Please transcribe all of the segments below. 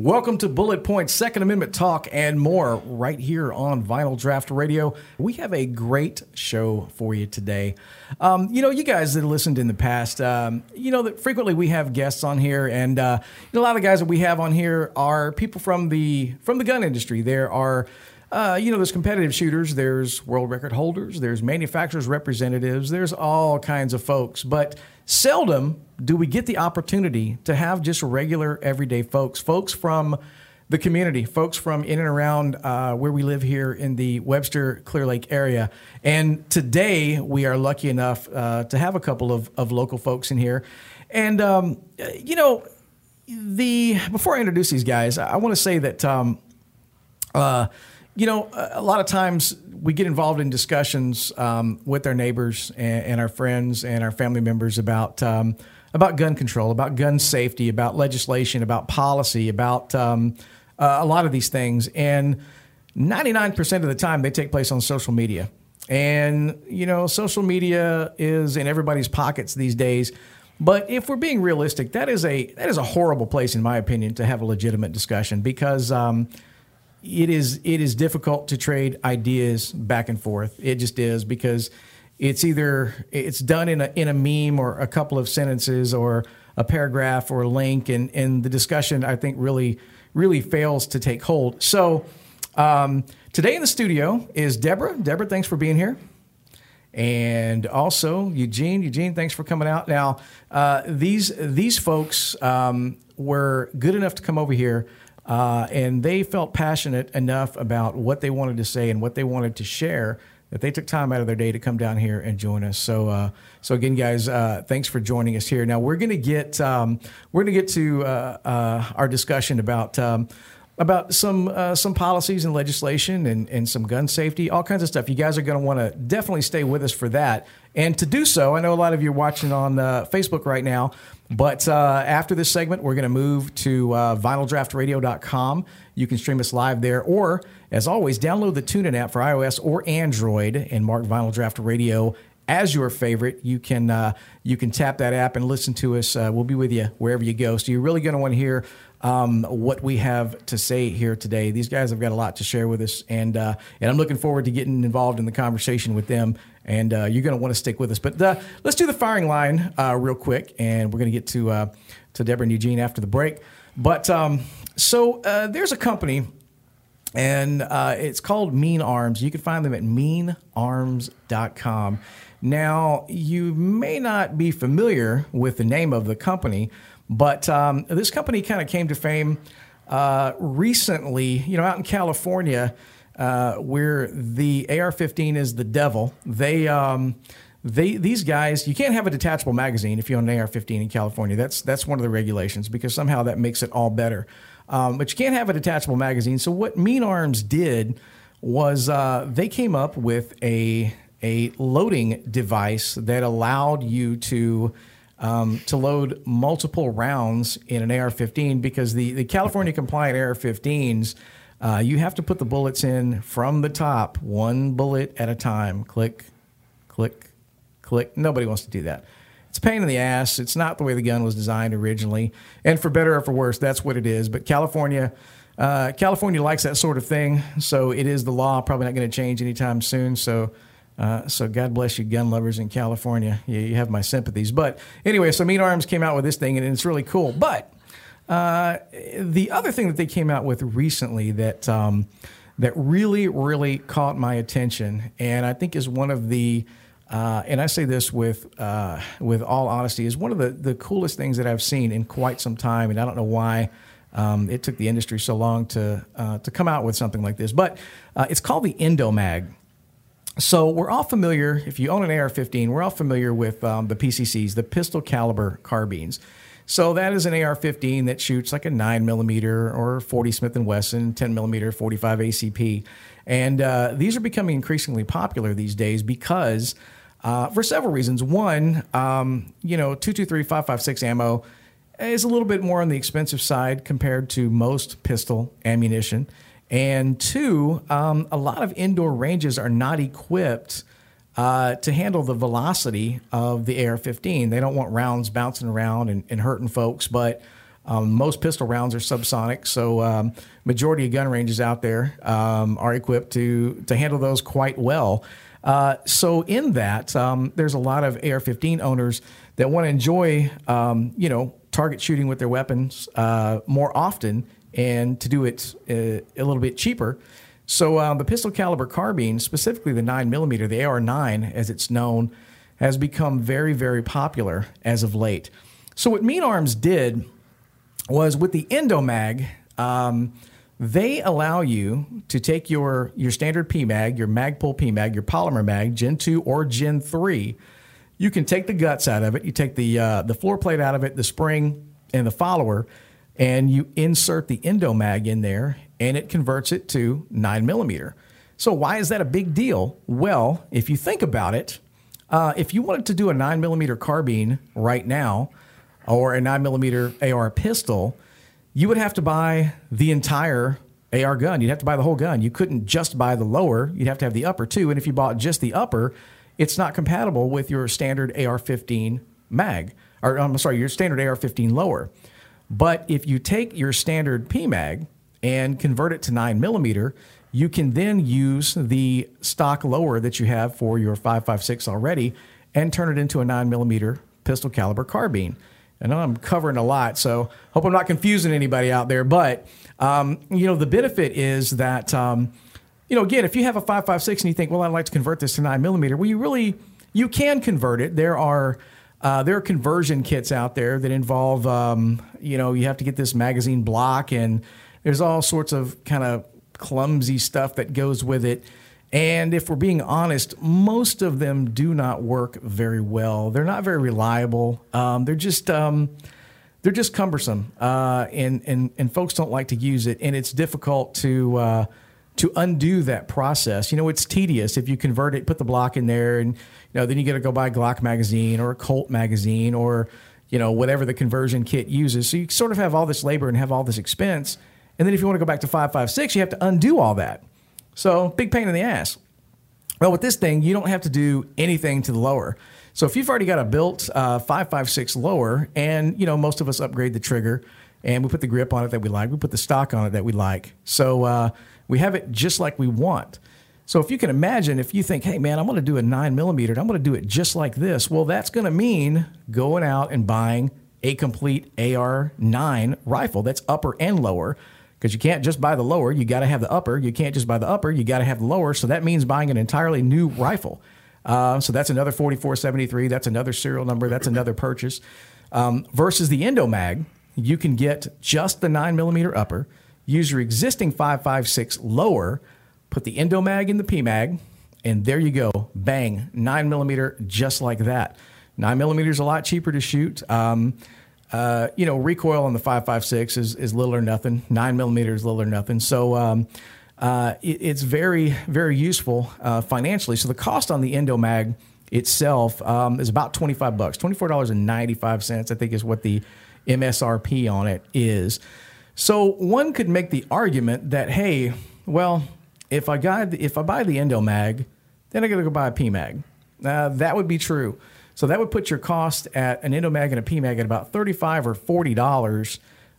Welcome to Bullet Point Second Amendment Talk and more right here on Vinyl Draught Radio. We have a great show for you today. Um, you know, you guys that listened in the past, um, you know that frequently we have guests on here, and uh, you know, a lot of the guys that we have on here are people from the from the gun industry. There are uh, you know, there's competitive shooters, there's world record holders, there's manufacturers representatives, there's all kinds of folks. But seldom do we get the opportunity to have just regular, everyday folks, folks from the community, folks from in and around uh, where we live here in the Webster Clear Lake area. And today we are lucky enough uh, to have a couple of, of local folks in here. And, um, you know, the before I introduce these guys, I, I want to say that. Um, uh, you know, a lot of times we get involved in discussions um, with our neighbors and, and, our friends and our family members about um, about gun control, about gun safety, about legislation, about policy, about um, uh, a lot of these things. And 99% of the time, they take place on social media. And you know, social media is in everybody's pockets these days. But if we're being realistic, that is a that is a horrible place, in my opinion, to have a legitimate discussion because um, it is it is difficult to trade ideas back and forth. It just is because it's either it's done in a in a meme or a couple of sentences or a paragraph or a link, and and the discussion I think really really fails to take hold. So um, today in the studio is Deborah. Deborah, thanks for being here. And also Eugene. Eugene, thanks for coming out. Now, uh, these these folks um, were good enough to come over here uh, and they felt passionate enough about what they wanted to say and what they wanted to share that they took time out of their day to come down here and join us. So, uh, so again, guys, uh, thanks for joining us here. Now we're going to get um, we're going to get to uh, uh, our discussion about. Um, about some uh, some policies and legislation and, and some gun safety, all kinds of stuff. You guys are going to want to definitely stay with us for that. And to do so, I know a lot of you are watching on Facebook right now. But uh, after this segment, we're going to move to uh, vinyldraughtradio.com. You can stream us live there, or as always, download the TuneIn app for iOS or Android and mark Vinyl Draught Radio as your favorite. You can uh, you can tap that app and listen to us. Uh, we'll be with you wherever you go. So you're really going to want to hear um, what we have to say here today. These guys have got a lot to share with us, and uh, and I'm looking forward to getting involved in the conversation with them and uh, you're going to want to stick with us. But uh, let's do the firing line uh, real quick, and we're going to get to uh, to Deborah and Eugene after the break. But um, so uh, there's a company, and it's called Mean Arms. You can find them at meanarms.com. Now, you may not be familiar with the name of the company, but um, this company kind of came to fame recently. You know, out in California uh, where the AR-15 is the devil. They um, they these guys you can't have a detachable magazine if you own an AR-15 in California. That's that's one of the regulations because somehow that makes it all better. Um, but you can't have a detachable magazine. So what Mean Arms did was uh, they came up with a a loading device that allowed you to um, to load multiple rounds in an AR-15 because the the California compliant AR-15s uh, you have to put the bullets in from the top, one bullet at a time. Click, click, click. Nobody wants to do that. It's a pain in the ass. It's not the way the gun was designed originally. And for better or for worse, that's what it is. But California, uh, California likes that sort of thing, so it is the law. Probably not going to change anytime soon. So. Uh, so God bless you, gun lovers in California. You, you have my sympathies. But anyway, so Mean Arms came out with this thing, and it's really cool. But uh, the other thing that they came out with recently that um, that really, really caught my attention, and I think is one of the uh, and I say this with uh, with all honesty, is one of the, the coolest things that I've seen in quite some time, and I don't know why um, it took the industry so long to uh, to come out with something like this, but uh, it's called the Endomag. So we're all familiar. If you own an AR-15, we're all familiar with um, the PCCs, the pistol caliber carbines. So that is an AR-15 that shoots like a nine millimeter or 40 Smith and Wesson, 10 millimeter, 45 ACP, and uh, these are becoming increasingly popular these days because uh, for several reasons. One, um, you know, 223 556 ammo is a little bit more on the expensive side compared to most pistol ammunition. And two, um, a lot of indoor ranges are not equipped uh, to handle the velocity of the AR 15. They don't want rounds bouncing around and, and hurting folks, but Um, most pistol rounds are subsonic, so um, majority of gun ranges out there um, are equipped to to handle those quite well. Uh, so in that, um, there's a lot of AR-15 owners that want to enjoy, um, you know, target shooting with their weapons uh, more often and to do it uh, a little bit cheaper. So uh, the pistol caliber carbine, specifically the 9 millimeter, the AR9 as it's known, has become very, very popular as of late. So what Mean Arms did was with the Endomag, um, they allow you to take your, your standard PMAG, your Magpul PMAG, your polymer mag, Gen 2 or Gen 3. You can take the guts out of it, you take the, uh, the floor plate out of it, the spring, and the follower, and you insert the Endomag in there, and it converts it to 9 millimeter. So, why is that a big deal? Well, if you think about it, uh, if you wanted to do a 9 millimeter carbine right now, or a 9 millimeter AR pistol, you would have to buy the entire AR gun. You'd have to buy the whole gun. You couldn't just buy the lower, you'd have to have the upper too. And if you bought just the upper, it's not compatible with your standard AR 15 mag, or I'm sorry, your standard AR 15 lower. But if you take your standard PMAG and convert it to 9 millimeter, you can then use the stock lower that you have for your 5.56 already and turn it into a 9 millimeter pistol caliber carbine. Know I'm covering a lot, so hope I'm not confusing anybody out there. But um, you know, the benefit is that um, you know, again, if you have a 5.56 and you think, well, I'd like to convert this to 9 millimeter, well, you really you can convert it. There are uh, there are conversion kits out there that involve, um, you know, you have to get this magazine block, and there's all sorts of kind of clumsy stuff that goes with it. And if we're being honest, most of them do not work very well. They're not very reliable. Um, they're just um, they're just cumbersome, uh, and and and folks don't like to use it, and it's difficult to. Uh, to undo that process, you know, it's tedious if you convert it, put the block in there, and know, then you got to go buy a Glock magazine or a Colt magazine or you know whatever the conversion kit uses. So you sort of have all this labor and have all this expense, and then if you want to go back to five five six, you have to undo all that. So big pain in the ass. Well, with this thing, you don't have to do anything to the lower. So if you've already got a built uh, 556 lower, and you know most of us upgrade the trigger, and we put the grip on it that we like, we put the stock on it that we like. So uh, we have it just like we want. So if you can imagine, if you think, hey man, I'm going to do a nine millimeter, and I'm going to do it just like this, well, that's going to mean going out and buying a complete AR9 rifle that's upper and lower because you can't just buy the lower. You got to have the upper. You can't just buy the upper. You got to have the lower. So that means buying an entirely new rifle. Uh, so that's another 4473. That's another serial number. That's another purchase. Um, versus the Endomag, you can get just the 9 millimeter upper, use your existing 5.56 lower, put the Endomag in the PMag, and there you go. Bang, 9 millimeter, just like that. 9 millimeter is a lot cheaper to shoot. Um, uh, you know, recoil on the 5.56 is, is little or nothing. 9 millimeters, little or nothing. So um, uh, it, it's very, very useful uh, financially. So the cost on the Endomag itself um, is about 25 bucks, $24.95, I think is what the MSRP on it is. So one could make the argument that, hey, well, if I got if I buy the Endo Mag, then I got to go buy a PMag. Uh, that would be true. So that would put your cost at an Endo Mag and a PMag at about thirty-five or forty dollars,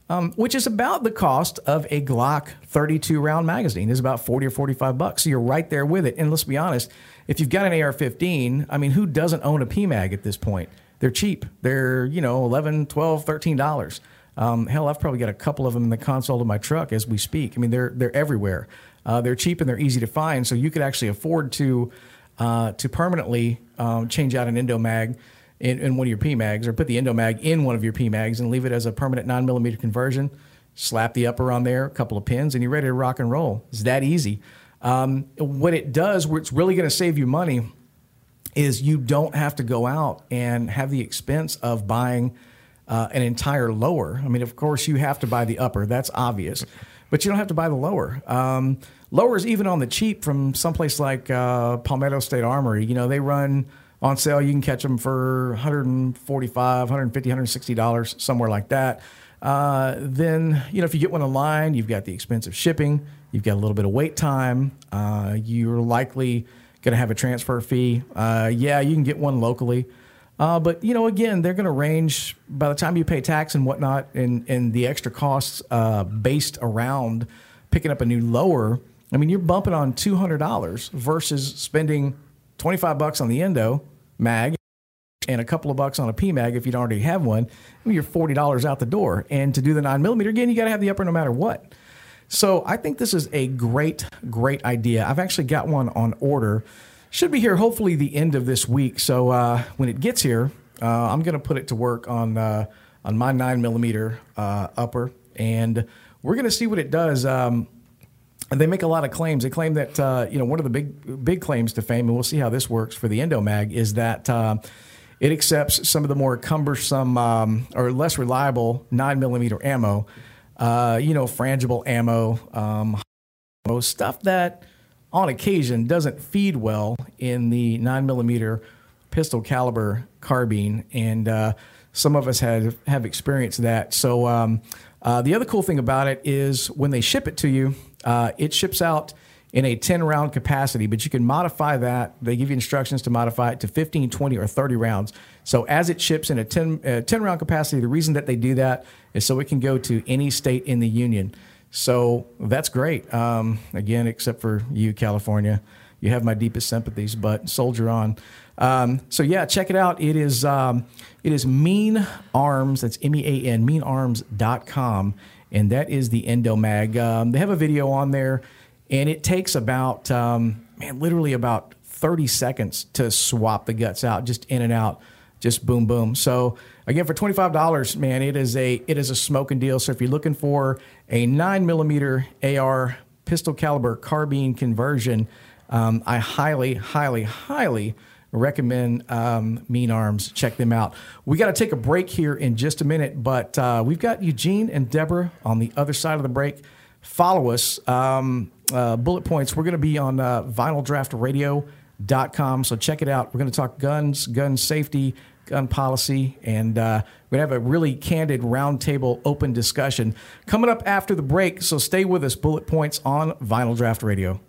um, which is about the cost of a Glock 32 round magazine. Is about forty or forty-five bucks. So you're right there with it. And let's be honest, if you've got an AR-15, I mean, who doesn't own a PMag at this point? They're cheap. They're you know 11 12 13 dollars. Um, hell, I've probably got a couple of them in the console of my truck as we speak. I mean, they're they're everywhere. Uh, they're cheap and they're easy to find, so you could actually afford to uh, to permanently um, change out an Endomag in, in one of your PMags or put the Endomag in one of your PMags and leave it as a permanent 9 millimeter conversion. Slap the upper on there, a couple of pins, and you're ready to rock and roll. It's that easy. Um, what it does, where it's really going to save you money, is you don't have to go out and have the expense of buying uh, an entire lower. I mean, of course, you have to buy the upper, that's obvious, but you don't have to buy the lower. Um, lowers even on the cheap from someplace like uh, Palmetto State Armory. You know, they run on sale. You can catch them for 145 150 160 dollars, somewhere like that. Uh, then, you know, if you get one online, you've got the expense of shipping, you've got a little bit of wait time, uh, you're likely going to have a transfer fee. Uh, yeah, you can get one locally. Uh, but you know, again, they're going to range by the time you pay tax and whatnot, and and the extra costs uh, based around picking up a new lower. I mean, you're bumping on two hundred dollars versus spending twenty five bucks on the endo mag and a couple of bucks on a PMAG if you don't already have one. I mean, you're forty dollars out the door. And to do the nine millimeter again, you got to have the upper no matter what. So I think this is a great, great idea. I've actually got one on order. Should be here hopefully the end of this week. So uh, when it gets here, uh, I'm going to put it to work on uh, on my nine millimeter uh, upper, and we're going to see what it does. Um, and they make a lot of claims. They claim that uh, you know one of the big big claims to fame, and we'll see how this works for the Endomag, is that uh, it accepts some of the more cumbersome um, or less reliable nine millimeter ammo. you know, frangible ammo, um, stuff that on occasion doesn't feed well in the nine millimeter pistol caliber carbine, and uh, some of us have have experienced that. So um, uh, the other cool thing about it is when they ship it to you, uh, it ships out in a 10 round capacity, but you can modify that. They give you instructions to modify it to 15, 20, or 30 rounds. So as it ships in a 10, uh, 10 round capacity, the reason that they do that is so it can go to any state in the union. So that's great. Um, again, except for you, California, you have my deepest sympathies, but soldier on. Um, so yeah, check it out. It is um, it is Mean Arms. That's M E A N meanarms.com, and that is the Endomag. Um, they have a video on there, and it takes about um, man, literally about thirty seconds to swap the guts out, just in and out just boom boom. So again, for twenty five dollars, man, it is a it is a smoking deal. So if you're looking for a nine millimeter AR pistol caliber carbine conversion, um, I highly, highly, highly recommend um, Mean Arms. Check them out. We got to take a break here in just a minute, but uh, we've got Eugene and Deborah on the other side of the break. Follow us. Um, uh, bullet points. We're going to be on uh, Vinyl Draught Radio com. So check it out. We're going to talk guns, gun safety, gun policy, and uh, we're going to have a really candid roundtable open discussion coming up after the break. So stay with us. Bullet points on Vinyl Draught Radio.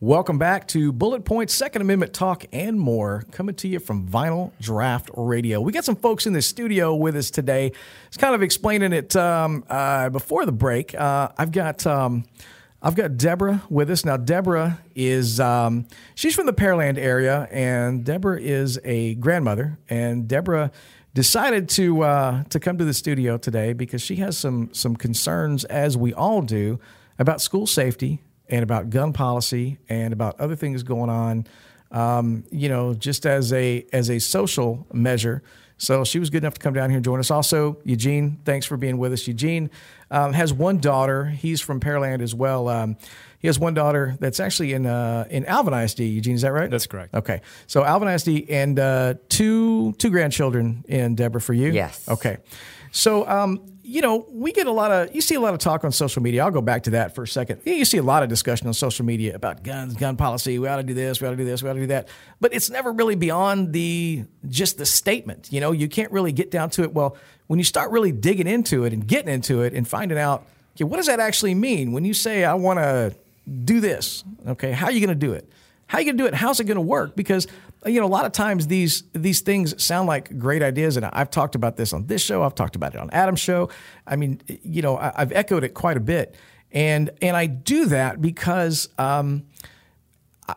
Welcome back to Bullet Point, Second Amendment Talk, and more, coming to you from Vinyl Draught Radio. We got some folks in the studio with us today. It's kind of explaining it um, uh, before the break. Uh, I've got. Um, I've got Deborah with us now. Deborah is um, she's from the Pearland area, and Deborah is a grandmother. And Deborah decided to uh, to come to the studio today because she has some some concerns, as we all do, about school safety and about gun policy and about other things going on. Um, you know, just as a as a social measure. So she was good enough to come down here and join us. Also, Eugene, thanks for being with us. Eugene um, has one daughter. He's from Pearland as well. Um, he has one daughter that's actually in uh, in Alvin ISD. Eugene, is that right? That's correct. Okay, so Alvin ISD and uh, two two grandchildren in Deborah for you. Yes. Okay, so um, you know, we get a lot of, you see a lot of talk on social media. I'll go back to that for a second. You see a lot of discussion on social media about guns, gun policy. We ought to do this, we ought to do this, we ought to do that. But it's never really beyond the, just the statement. You know, you can't really get down to it. Well, when you start really digging into it and getting into it and finding out, okay, what does that actually mean? When you say, I want to do this, okay, how are you going to do it? How are you going to do it? How's it going to work? Because you know, a lot of times these these things sound like great ideas, and I've talked about this on this show. I've talked about it on Adam's show. I mean, you know, I, have echoed it quite a bit, and and I do that because um,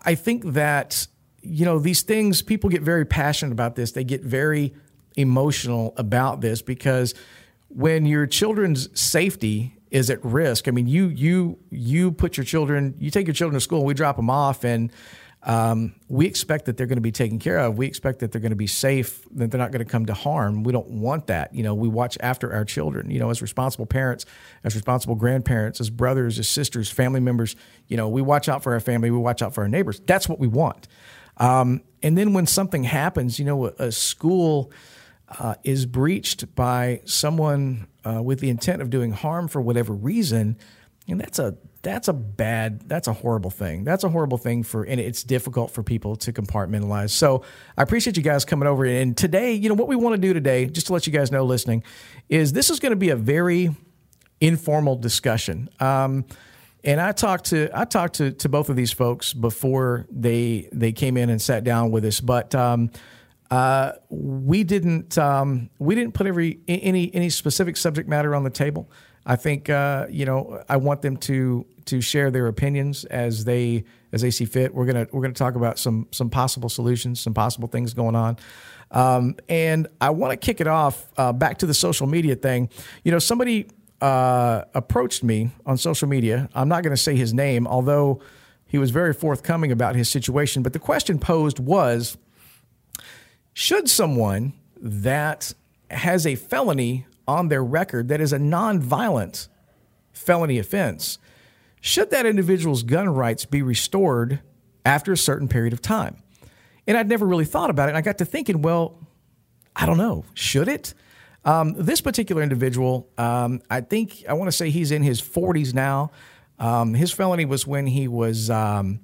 I think that you know these things. People get very passionate about this. They get very emotional about this because when your children's safety is at risk. I mean, you you you put your children, you take your children to school, we drop them off, and um, we expect that they're going to be taken care of. We expect that they're going to be safe, that they're not going to come to harm. We don't want that. You know, we watch after our children, you know, as responsible parents, as responsible grandparents, as brothers, as sisters, family members. You know, we watch out for our family, we watch out for our neighbors. That's what we want. Um, and then when something happens, you know, a, a school uh, is breached by someone uh, with the intent of doing harm for whatever reason, and that's a that's a bad that's a horrible thing. That's a horrible thing for and it's difficult for people to compartmentalize. So i appreciate you guys coming over. And today you know what we want to do today just to let you guys know listening is this is going to be a very informal discussion. Um, and i talked to i talked to, to both of these folks before they they came in and sat down with us. But um, uh, we didn't um, we didn't put every any any specific subject matter on the table I think uh, you know I want them to to share their opinions as they as they see fit. We're gonna we're gonna talk about some some possible solutions, some possible things going on. Um, and I want to kick it off uh, back to the social media thing. You know, somebody uh, approached me on social media. I'm not going to say his name, although he was very forthcoming about his situation. But the question posed was Should someone that has a felony on their record that is a nonviolent felony offense, should that individual's gun rights be restored after a certain period of time? And I'd never really thought about it. And I got to thinking, well, I don't know, should it? Um, this particular individual, um, I think, I want to say he's in his 40s now. Um, his felony was when he was um,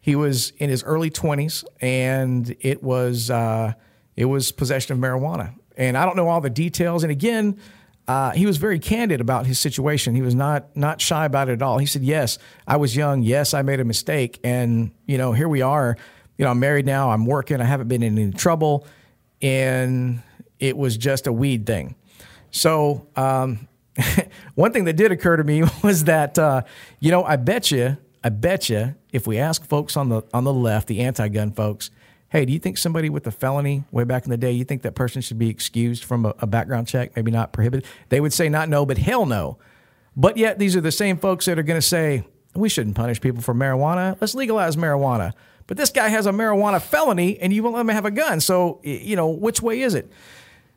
he was in his early 20s, and it was uh, it was possession of marijuana. And I don't know all the details. And again, uh, he was very candid about his situation. He was not not shy about it at all. He said, "Yes, I was young. Yes, I made a mistake, and you know, here we are. You know, I'm married now. I'm working. I haven't been in any trouble, and it was just a weed thing." So, um, one thing that did occur to me was that uh, you know, I bet you, I bet you, if we ask folks on the on the left, the anti-gun folks, hey, do you think somebody with a felony way back in the day, you think that person should be excused from a, a background check, maybe not prohibited? They would say not no, but hell no. But yet these are the same folks that are going to say, we shouldn't punish people for marijuana. Let's legalize marijuana. But this guy has a marijuana felony and you won't let him have a gun. So, you know, which way is it?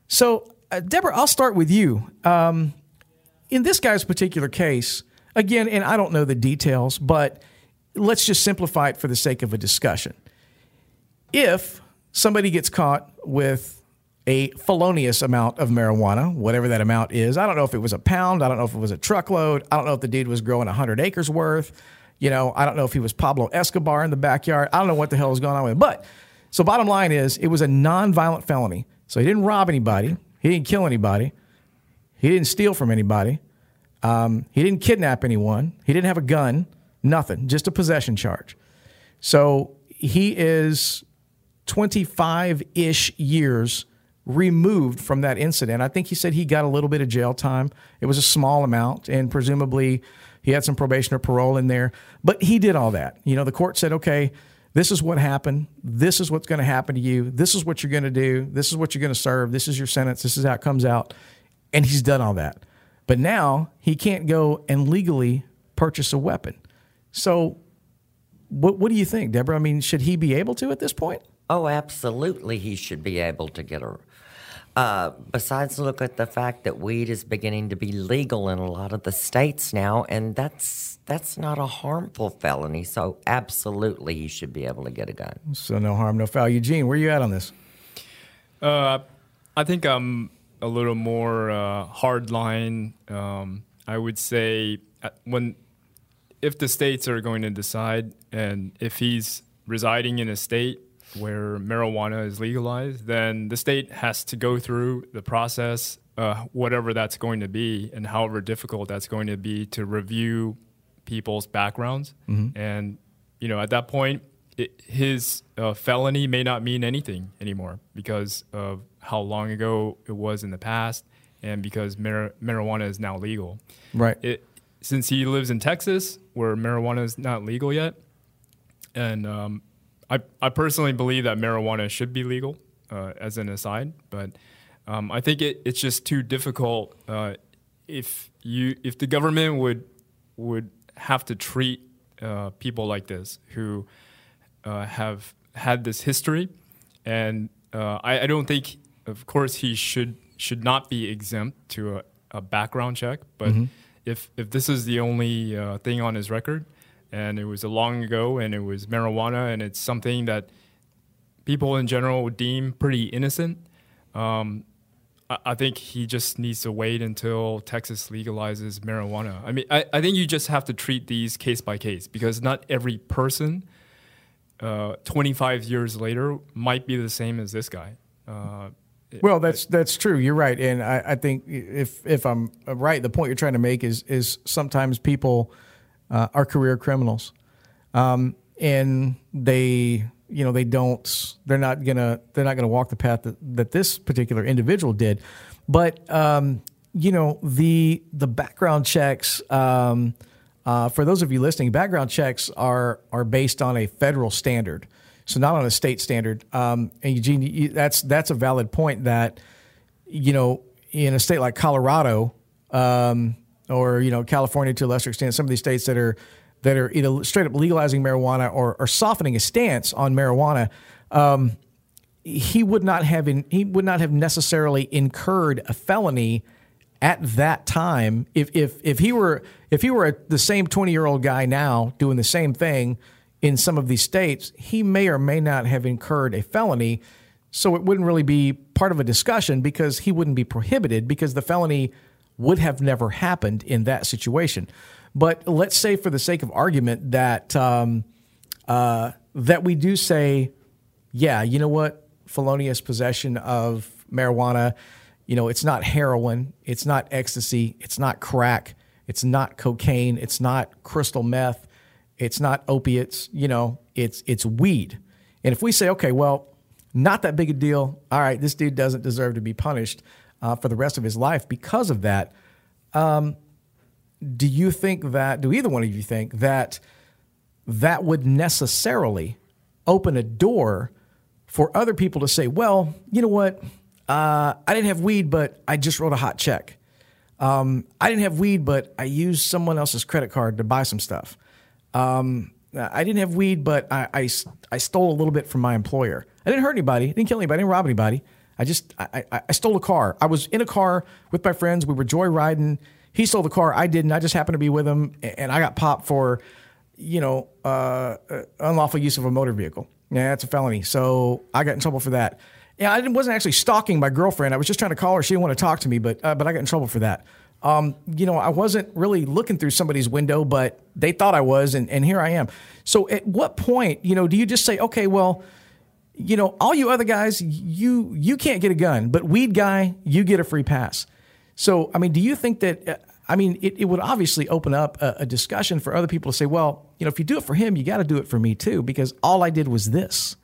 So, uh, Deborah, I'll start with you. Um, in this guy's particular case, again, and I don't know the details, but let's just simplify it for the sake of a discussion if somebody gets caught with a felonious amount of marijuana, whatever that amount is. I don't know if it was a pound. I don't know if it was a truckload. I don't know if the dude was growing 100 acres worth. You know, I don't know if he was Pablo Escobar in the backyard. I don't know what the hell was going on with him. But so, bottom line is, it was a non-violent felony. So he didn't rob anybody. He didn't kill anybody. He didn't steal from anybody. Um, he didn't kidnap anyone. He didn't have a gun. Nothing. Just a possession charge. So he is 25 ish years removed from that incident. I think he said he got a little bit of jail time. It was a small amount, and presumably he had some probation or parole in there. But he did all that. You know, the court said, okay, this is what happened. This is what's going to happen to you. This is what you're going to do. This is what you're going to serve. This is your sentence. This is how it comes out. And he's done all that. But now he can't go and legally purchase a weapon. So, what, what do you think, Deborah? I mean, should he be able to at this point? Oh, absolutely, he should be able to get a. Uh, besides, look at the fact that weed is beginning to be legal in a lot of the states now, and that's that's not a harmful felony. So, absolutely, he should be able to get a gun. So, no harm, no foul. Eugene, where are you at on this? Uh, I think I'm a little more uh, hard line. Um, I would say uh, when if the states are going to decide, and if he's residing in a state where marijuana is legalized, then the state has to go through the process, uh, whatever that's going to be, and however difficult that's going to be to review people's backgrounds. Mm-hmm. And you know, at that point, it, his uh, felony may not mean anything anymore because of how long ago it was in the past, and because mar- marijuana is now legal. Right. It, since he lives in Texas, where marijuana is not legal yet, and um, I, I personally believe that marijuana should be legal, uh, as an aside, but um, I think it, it's just too difficult. Uh, if you if the government would would have to treat uh, people like this who uh, have had this history, and uh, I, I, don't think, of course, he should should not be exempt to a, a background check, but. Mm-hmm if if this is the only uh, thing on his record, and it was a long ago, and it was marijuana, and it's something that people in general would deem pretty innocent. Um, I, I think he just needs to wait until Texas legalizes marijuana. I mean, I, I think you just have to treat these case by case because not every person, uh, 25 years later, might be the same as this guy. Uh, well, that's that's true. You're right, and I, I, think if if I'm right, the point you're trying to make is is sometimes people uh, are career criminals, um, and they you know they don't they're not gonna they're not gonna walk the path that, that this particular individual did, but um, you know the the background checks. Um, uh, for those of you listening, background checks are are based on a federal standard so not on a state standard. Um, and Eugene, that's that's a valid point. That you know, in a state like Colorado um, or you know California to a lesser extent, some of these states that are that are either straight up legalizing marijuana or, or softening a stance on marijuana. Um, he would not have in, he would not have necessarily incurred a felony at that time if if if he were if he were a, the same 20 year old guy now doing the same thing in some of these states, he may or may not have incurred a felony. So it wouldn't really be part of a discussion because he wouldn't be prohibited because the felony would have never happened in that situation. But let's say, for the sake of argument, that um, uh, that we do say, yeah, you know what, felonious possession of marijuana, you know, it's not heroin, it's not ecstasy, it's not crack, it's not cocaine, it's not crystal meth it's not opiates, you know, it's it's weed. And if we say, okay, well, not that big a deal. All right, this dude doesn't deserve to be punished uh, for the rest of his life because of that. Um, do you think that? Do either one of you think that that would necessarily open a door for other people to say, well, you know what? Uh, I didn't have weed, but I just wrote a hot check. Um, I didn't have weed, but I used someone else's credit card to buy some stuff. Um, I didn't have weed, but I, I, I, stole a little bit from my employer. I didn't hurt anybody, I didn't kill anybody, I didn't rob anybody. I just I, I, I stole a car. I was in a car with my friends. We were joyriding. He stole the car. I didn't. I just happened to be with him, and I got popped for, you know, uh, uh, unlawful use of a motor vehicle. Yeah, that's a felony. So I got in trouble for that. Yeah, I wasn't actually stalking my girlfriend. I was just trying to call her. She didn't want to talk to me, but uh, but I got in trouble for that um, you know, I wasn't really looking through somebody's window, but they thought I was, and, and here I am. So at what point, you know, do you just say, okay, well, you know, all you other guys, you you can't get a gun, but weed guy, you get a free pass. So, I mean, do you think that? I mean, it, it would obviously open up a, a discussion for other people to say, well, you know, if you do it for him, you got to do it for me too, because all I did was this.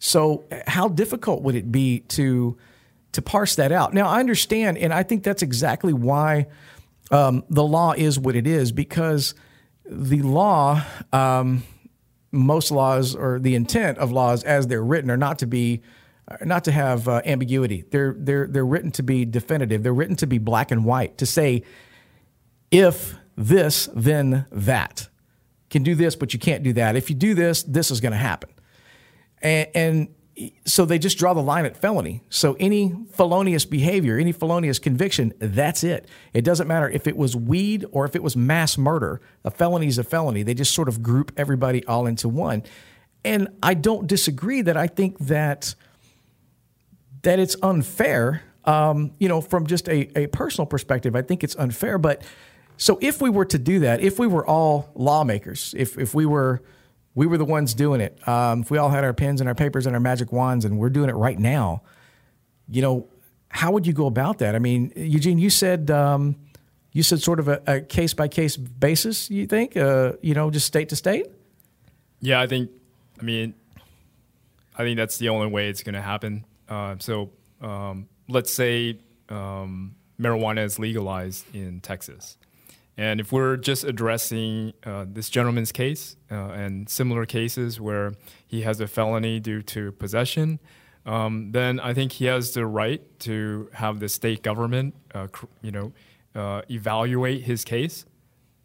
So, how difficult would it be to to parse that out? Now, I understand, and I think that's exactly why um, the law is what it is, because the law, um, most laws, or the intent of laws as they're written, are not to be not to have uh, ambiguity. They're they're they're written to be definitive. They're written to be black and white. To say, if this, then that. Can do this, but you can't do that. If you do this, this is going to happen. And, and so they just draw the line at felony. So any felonious behavior, any felonious conviction, that's it. It doesn't matter if it was weed or if it was mass murder. A felony is a felony. They just sort of group everybody all into one. And I don't disagree that I think that that it's unfair. Um, you know, from just a, a personal perspective, I think it's unfair. But so if we were to do that, if we were all lawmakers, if if we were we were the ones doing it, um, if we all had our pens and our papers and our magic wands, and we're doing it right now, you know, how would you go about that? I mean, Eugene, you said um, you said sort of a case by case basis. You think, uh, you know, just state to state? Yeah, I think. I mean, I think that's the only way it's going to happen. Uh, so um, let's say um, marijuana is legalized in Texas. And if we're just addressing uh, this gentleman's case uh, and similar cases where he has a felony due to possession, um, then I think he has the right to have the state government, uh, you know, uh, evaluate his case,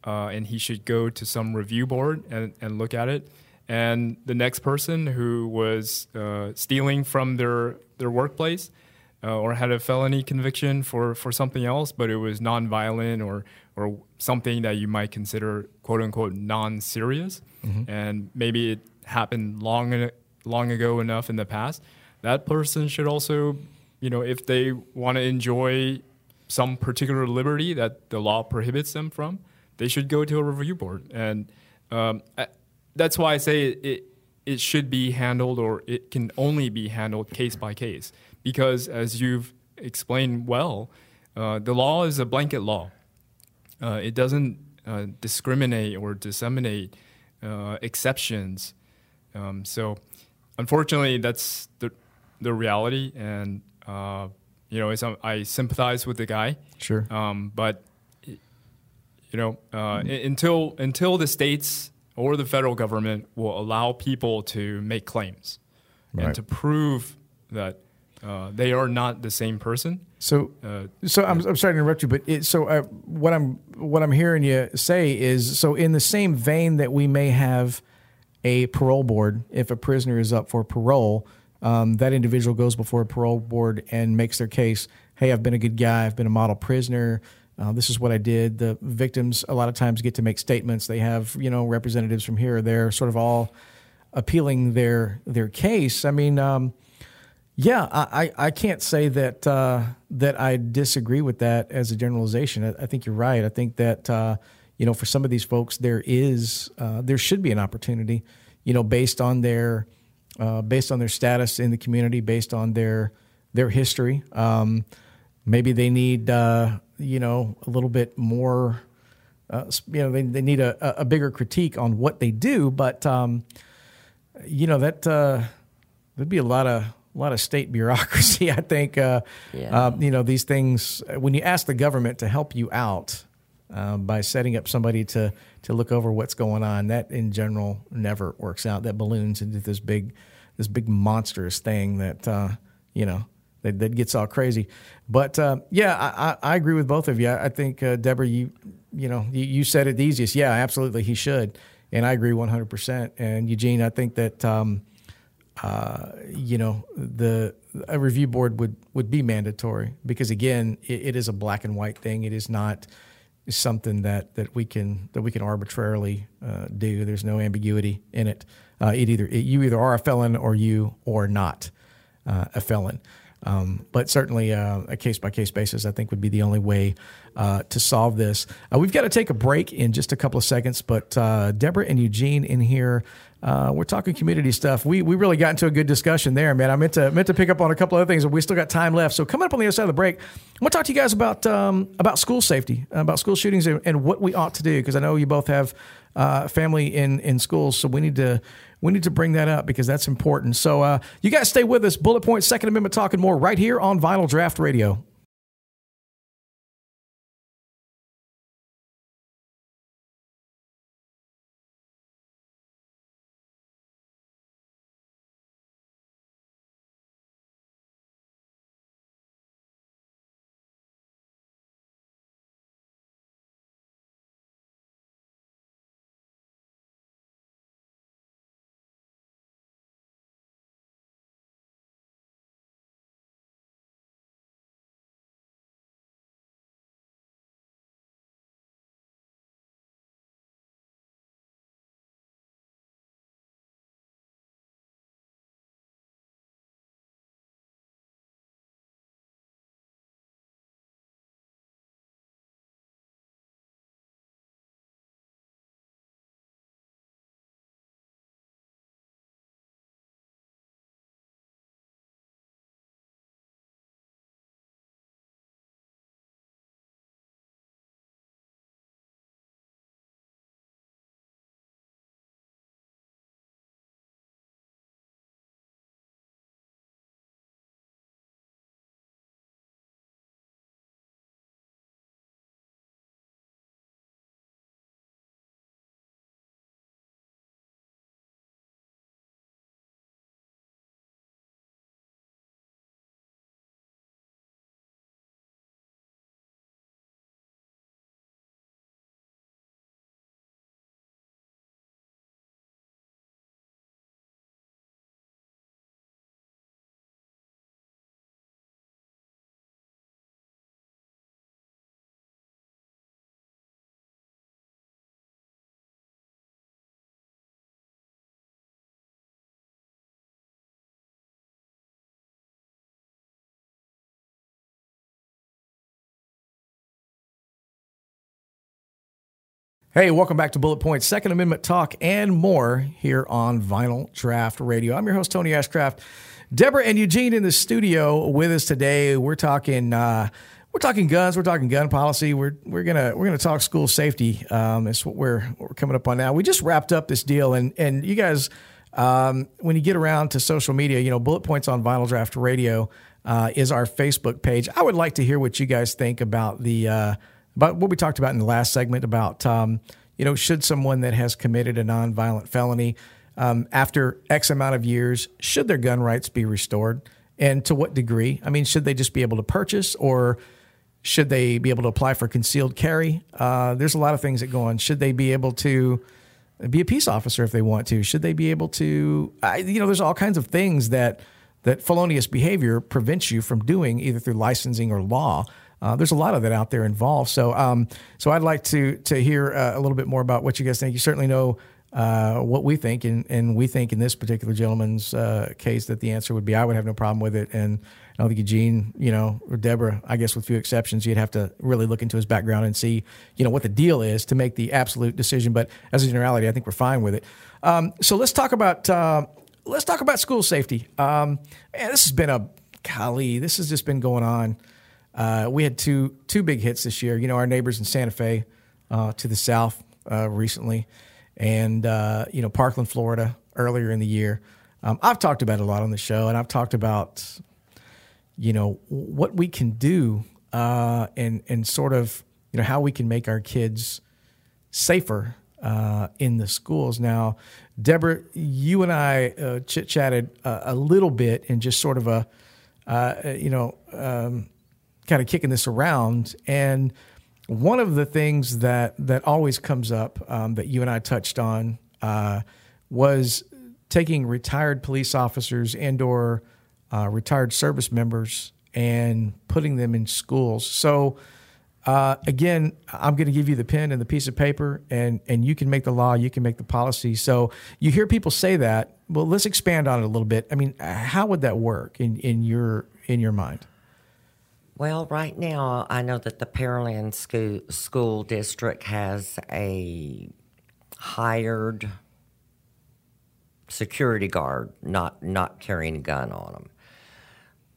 uh, and he should go to some review board and, and look at it. And the next person who was uh, stealing from their their workplace or had a felony conviction for, for something else, but it was nonviolent or or something that you might consider quote unquote non-serious, mm-hmm. and maybe it happened long long ago enough in the past. That person should also, you know, if they want to enjoy some particular liberty that the law prohibits them from, they should go to a review board, and um, that's why I say it, it it should be handled or it can only be handled case by case because as you've explained well uh, the law is a blanket law uh, it doesn't uh, discriminate or disseminate uh, exceptions um, so unfortunately that's the, the reality and uh, you know I sympathize with the guy sure um, but you know mm-hmm. until until the states or the federal government will allow people to make claims right. and to prove that uh, they are not the same person. So, uh, so I'm, I'm sorry to interrupt you, but it, so uh, what I'm what I'm hearing you say is so in the same vein that we may have a parole board if a prisoner is up for parole, um, that individual goes before a parole board and makes their case. Hey, I've been a good guy. I've been a model prisoner uh, this is what I did. The victims a lot of times get to make statements. They have you know representatives from here or there, sort of all appealing their their case. I mean, um, yeah, I, I can't say that uh, that I disagree with that as a generalization. I, I think you're right. I think that uh, you know for some of these folks there is uh, there should be an opportunity, you know, based on their uh, based on their status in the community, based on their their history. Um, maybe they need uh, you know, a little bit more, uh, you know, they, they need a, a bigger critique on what they do. But, um, you know, that there'd be a lot of, a lot of state bureaucracy. I think, uh, yeah. uh, you know, these things, when you ask the government to help you out uh, by setting up somebody to, to look over what's going on, that in general never works out. That balloons into this big, this big monstrous thing that, uh, you know, that, that gets all crazy. But uh, yeah, I, I, agree with both of you. I think uh, Deborah, you you know you, you, said it the easiest. Yeah, absolutely, he should, and I agree 100. percent And Eugene, I think that um, uh, you know the a review board would would be mandatory because again, it, it is a black and white thing. It is not something that that we can that we can arbitrarily uh, do. There's no ambiguity in it. Uh, it either it, you either are a felon or you or not uh, a felon. Um, but certainly, uh, a case by case basis, I think, would be the only way uh, to solve this. Uh, we've got to take a break in just a couple of seconds, but uh, Deborah and Eugene in here Uh, we're talking community stuff. We we really got into a good discussion there, man. I meant to meant to pick up on a couple of other things, but we still got time left. So coming up on the other side of the break, I'm gonna talk to you guys about um, about school safety, about school shootings, and, and what we ought to do because I know you both have uh, family in in schools, so we need to we need to bring that up because that's important. So uh, you guys stay with us. Bullet Point Second Amendment talking more right here on Vinyl Draught Radio. Hey, welcome back to Bullet Point, Second Amendment Talk, and more here on Vinyl Draught Radio. I'm your host, Tony Ashcraft. Deborah and Eugene in the studio with us today. We're talking. Uh, we're talking guns. We're talking gun policy. We're we're gonna we're gonna talk school safety. Um, that's what we're what we're coming up on now. We just wrapped up this deal, and and you guys, um, when you get around to social media, you know, bullet points on Vinyl Draught Radio uh, is our Facebook page. I would like to hear what you guys think about the. Uh, about what we talked about in the last segment about um, you know should someone that has committed a nonviolent felony um, after X amount of years should their gun rights be restored and to what degree? I mean, should they just be able to purchase or should they be able to apply for concealed carry? Uh, there's a lot of things that go on. Should they be able to be a peace officer if they want to? Should they be able to? I, you know, there's all kinds of things that that felonious behavior prevents you from doing either through licensing or law. Uh, there's a lot of that out there involved. So, um, so I'd like to to hear uh, a little bit more about what you guys think. You certainly know uh, what we think, and, and we think in this particular gentleman's uh, case that the answer would be I would have no problem with it. And I don't think Eugene, you know, or Deborah, I guess with few exceptions, you'd have to really look into his background and see, you know, what the deal is to make the absolute decision. But as a generality, I think we're fine with it. Um, so let's talk about uh, let's talk about school safety. Um, and this has been a golly, this has just been going on. Uh, we had two two big hits this year. You know, our neighbors in Santa Fe uh, to the south uh, recently, and uh, you know Parkland, Florida, earlier in the year. Um, I've talked about it a lot on the show, and I've talked about you know what we can do uh, and and sort of you know how we can make our kids safer uh, in the schools. Now, Deborah, you and I chit chatted a, a, little bit in just sort of a you know. Um, kind of kicking this around. And one of the things that that always comes up um, that you and I touched on uh, was taking retired police officers and or uh, retired service members and putting them in schools. So uh, again, I'm going to give you the pen and the piece of paper, and and you can make the law, you can make the policy. So you hear people say that. Well, let's expand on it a little bit. I mean, how would that work in in your in your mind? Well, right now, I know that the Pearland School, School District has a hired security guard not not carrying a gun on them.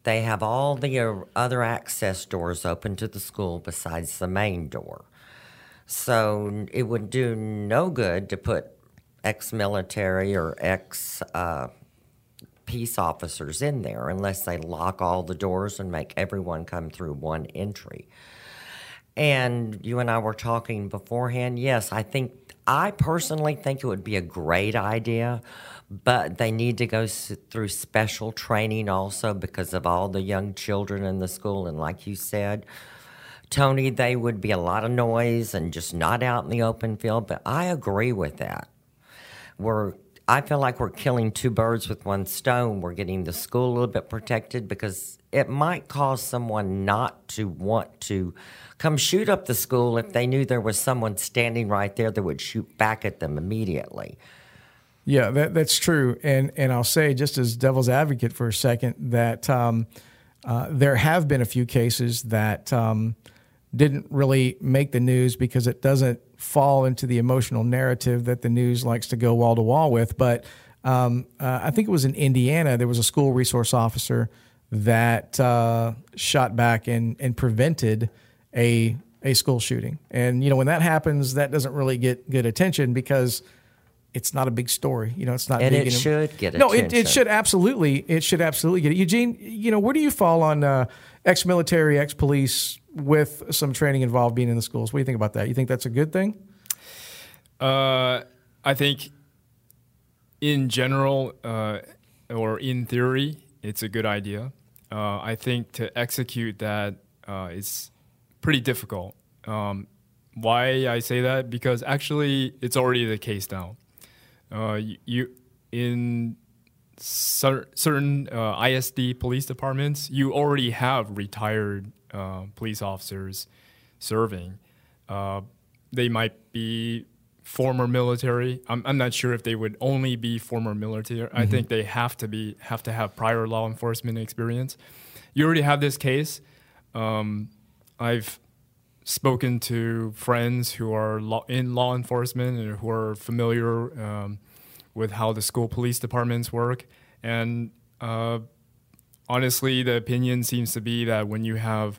They have all the uh, other access doors open to the school besides the main door. So it would do no good to put ex-military or ex uh, peace officers in there unless they lock all the doors and make everyone come through one entry. And you and I were talking beforehand. Yes, I think I personally think it would be a great idea, but they need to go through special training also because of all the young children in the school. And like you said, Tony, they would be a lot of noise and just not out in the open field. But I agree with that. We're I feel like we're killing two birds with one stone. We're getting the school a little bit protected because it might cause someone not to want to come shoot up the school if they knew there was someone standing right there that would shoot back at them immediately. Yeah, that, that's true. And and I'll say, just as devil's advocate for a second, that um, uh, there have been a few cases that um, didn't really make the news because it doesn't fall into the emotional narrative that the news likes to go wall to wall with. But um, uh, I think it was in Indiana, there was a school resource officer that uh, shot back and, and prevented a a school shooting. And you know when that happens, that doesn't really get good attention because it's not a big story. You know, it's not and big. it should get no, attention. it, it should absolutely it should absolutely get it. Eugene, you know, where do you fall on uh, ex-military, ex-police with some training involved being in the schools? What do you think about that? You think that's a good thing? Uh, I think in general uh, or in theory, it's a good idea. Uh, I think to execute that uh, is pretty difficult. Um, why I say that? Because actually, it's already the case now. Uh, you, you in cer- certain uh, ISD police departments, you already have retired uh, police officers serving. Uh, they might be former military. I'm, I'm not sure if they would only be former military. Mm-hmm. I think they have to be have to have prior law enforcement experience. You already have this case. Um, I've spoken to friends who are law, in law enforcement and who are familiar um, with how the school police departments work. And uh, honestly, the opinion seems to be that when you have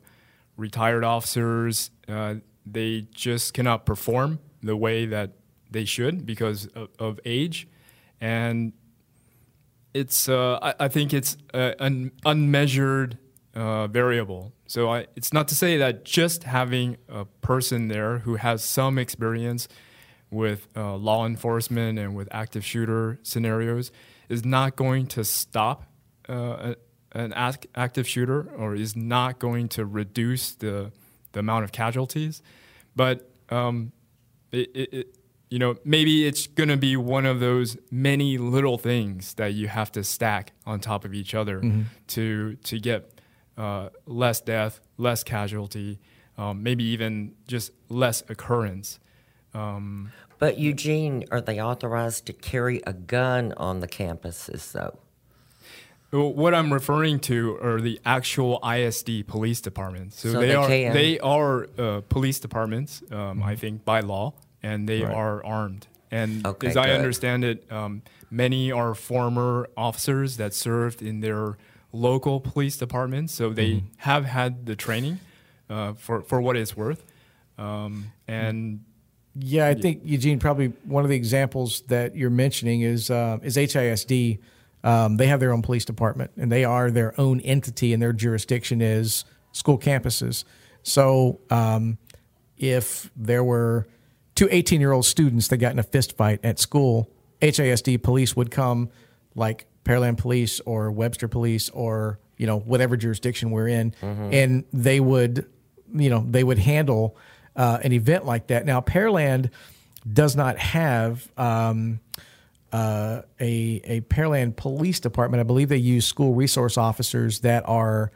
retired officers, uh, they just cannot perform the way that they should because of, of age. And it's, uh, I, I, think it's an unmeasured uh, variable. So I, it's not to say that just having a person there who has some experience with uh, law enforcement and with active shooter scenarios is not going to stop uh, an active shooter or is not going to reduce the, the amount of casualties. But um, it, it, it, you know, maybe it's going to be one of those many little things that you have to stack on top of each other mm-hmm. to to get uh, less death, less casualty, um, maybe even just less occurrence. Um, but Eugene, are they authorized to carry a gun on the campuses, though? What I'm referring to are the actual ISD police departments. So, so they, they, are can. they are uh, police departments, um, mm-hmm. I think, by law, and they right. are armed. And okay, as good. I understand it, um, many are former officers that served in their local police departments, so they mm-hmm. have had the training uh, for for what it's worth. Um, and yeah, I think Eugene probably one of the examples that you're mentioning is uh, is HISD. Um, they have their own police department, and they are their own entity, and their jurisdiction is school campuses. So, um, if there were two 18 year old students that got in a fist fight at school, HASD police would come, like Pearland Police or Webster Police or you know whatever jurisdiction we're in, mm-hmm. and they would, you know, they would handle uh, an event like that. Now, Pearland does not have um, uh, a a Pearland Police Department. I believe they use school resource officers that are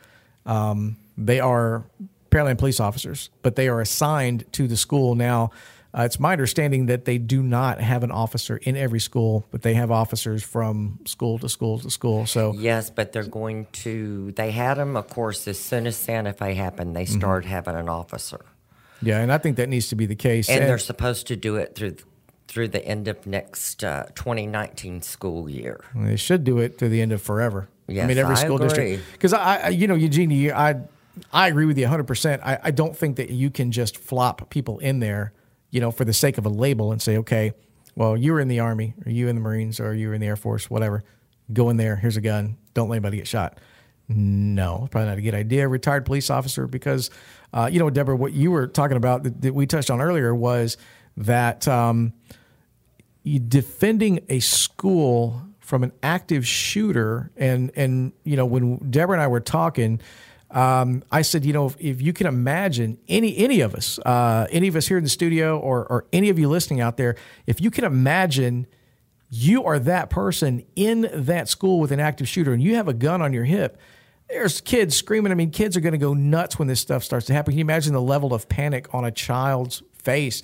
um, they are Pearland police officers, but they are assigned to the school now. Uh, it's my understanding that they do not have an officer in every school, but they have officers from school to school to school. So yes, but they're going to. They had them, of course, as soon as Santa Fe happened. They started mm-hmm. having an officer. Yeah, and I think that needs to be the case. And, and, they're supposed to do it through through the end of next uh, 2019 school year. They should do it through the end of forever. I Yes, mean, every I school agree. district. Because I, I, you know, Eugene, I, I agree with you 100. percent I, I don't think that you can just flop people in there, you know, for the sake of a label and say, okay, well, you were in the army, or you in the Marines, or you were in the Air Force, whatever. Go in there. Here's a gun. Don't let anybody get shot. No, probably not a good idea. Retired police officer, because, uh, you know, Deborah, what you were talking about that, that we touched on earlier was that. Um, defending a school from an active shooter and and you know when Deborah and I were talking um, I said you know if, if you can imagine any any of us uh, any of us here in the studio or or any of you listening out there if you can imagine you are that person in that school with an active shooter and you have a gun on your hip there's kids screaming i mean kids are going to go nuts when this stuff starts to happen can you imagine the level of panic on a child's face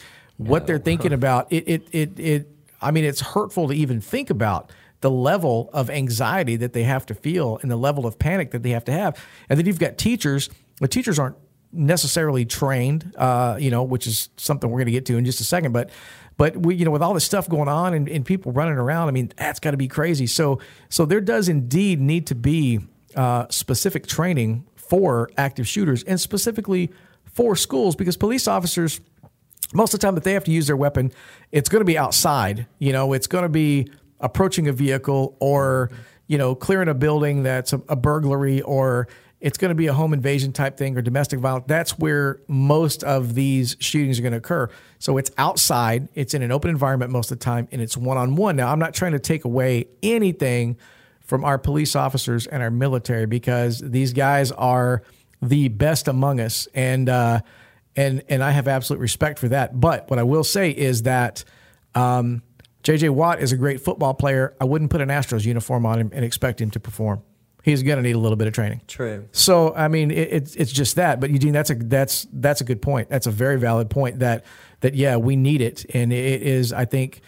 what they're thinking about it it it, it i mean it's hurtful to even think about the level of anxiety that they have to feel and the level of panic that they have to have and then you've got teachers the teachers aren't necessarily trained, uh, you know, which is something we're going to get to in just a second. But, but we, you know, with all this stuff going on and, and people running around, I mean, that's got to be crazy. So, so there does indeed need to be uh, specific training for active shooters and specifically for schools because police officers most of the time that they have to use their weapon, it's going to be outside. You know, it's going to be approaching a vehicle or, you know, clearing a building that's a, a burglary or it's going to be a home invasion type thing or domestic violence. That's where most of these shootings are going to occur. So it's outside, it's in an open environment most of the time, and it's one on one. Now, I'm not trying to take away anything from our police officers and our military because these guys are the best among us. And, uh, and and I have absolute respect for that. But what I will say is that um, J.J. Watt is a great football player. I wouldn't put an Astros uniform on him and expect him to perform. He's going to need a little bit of training. True. So I mean, it, it's it's just that. But Eugene, that's a that's that's a good point. That's a very valid point. That that yeah, we need it, and it is. I think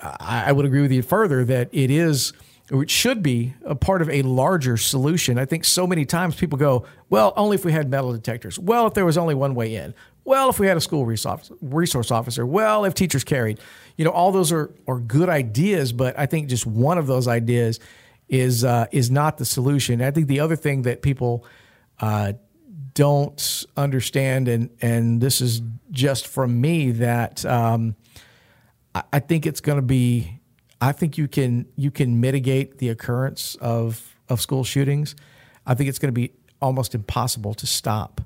I, I would agree with you further that it is. It should be a part of a larger solution. I think so many times people go, well, only if we had metal detectors. Well, if there was only one way in. Well, if we had a school resource officer. Well, if teachers carried. You know, all those are are good ideas, but I think just one of those ideas is uh, is not the solution. I think the other thing that people uh, don't understand, and and this is just from me, that um, I think it's going to be. I think you can you can mitigate the occurrence of of school shootings. I think it's going to be almost impossible to stop.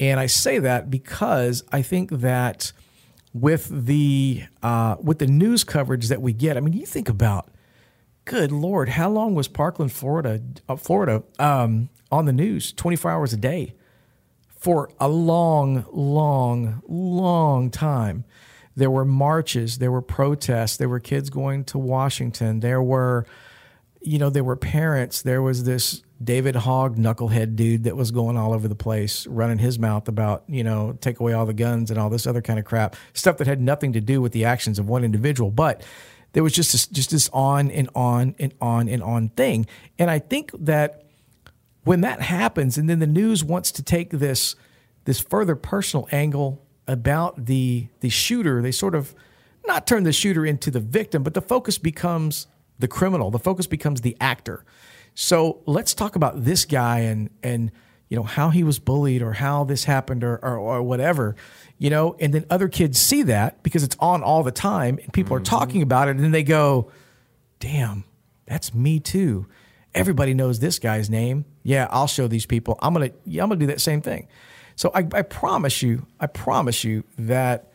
And I say that because I think that with the uh, with the news coverage that we get, I mean, you think about, good lord, how long was Parkland, Florida, uh, Florida, um, on the news, twenty four hours a day, for a long, long, long time. There were marches, there were protests, there were kids going to Washington, there were, you know, there were parents. There was this David Hogg knucklehead dude that was going all over the place, running his mouth about, you know, take away all the guns and all this other kind of crap, stuff that had nothing to do with the actions of one individual. But there was just this, just this on and on and on and on thing. And I think that when that happens, and then the news wants to take this this further personal angle about the the shooter, they sort of not turn the shooter into the victim, but the focus becomes the criminal. The focus becomes the actor. So let's talk about this guy and and you know how he was bullied or how this happened or or, or whatever, you know. And then other kids see that because it's on all the time and people are talking mm-hmm. about it, and then they go, "Damn, that's me too." Everybody knows this guy's name. Yeah, I'll show these people. I'm gonna yeah, I'm gonna do that same thing. So I, I promise you, I promise you that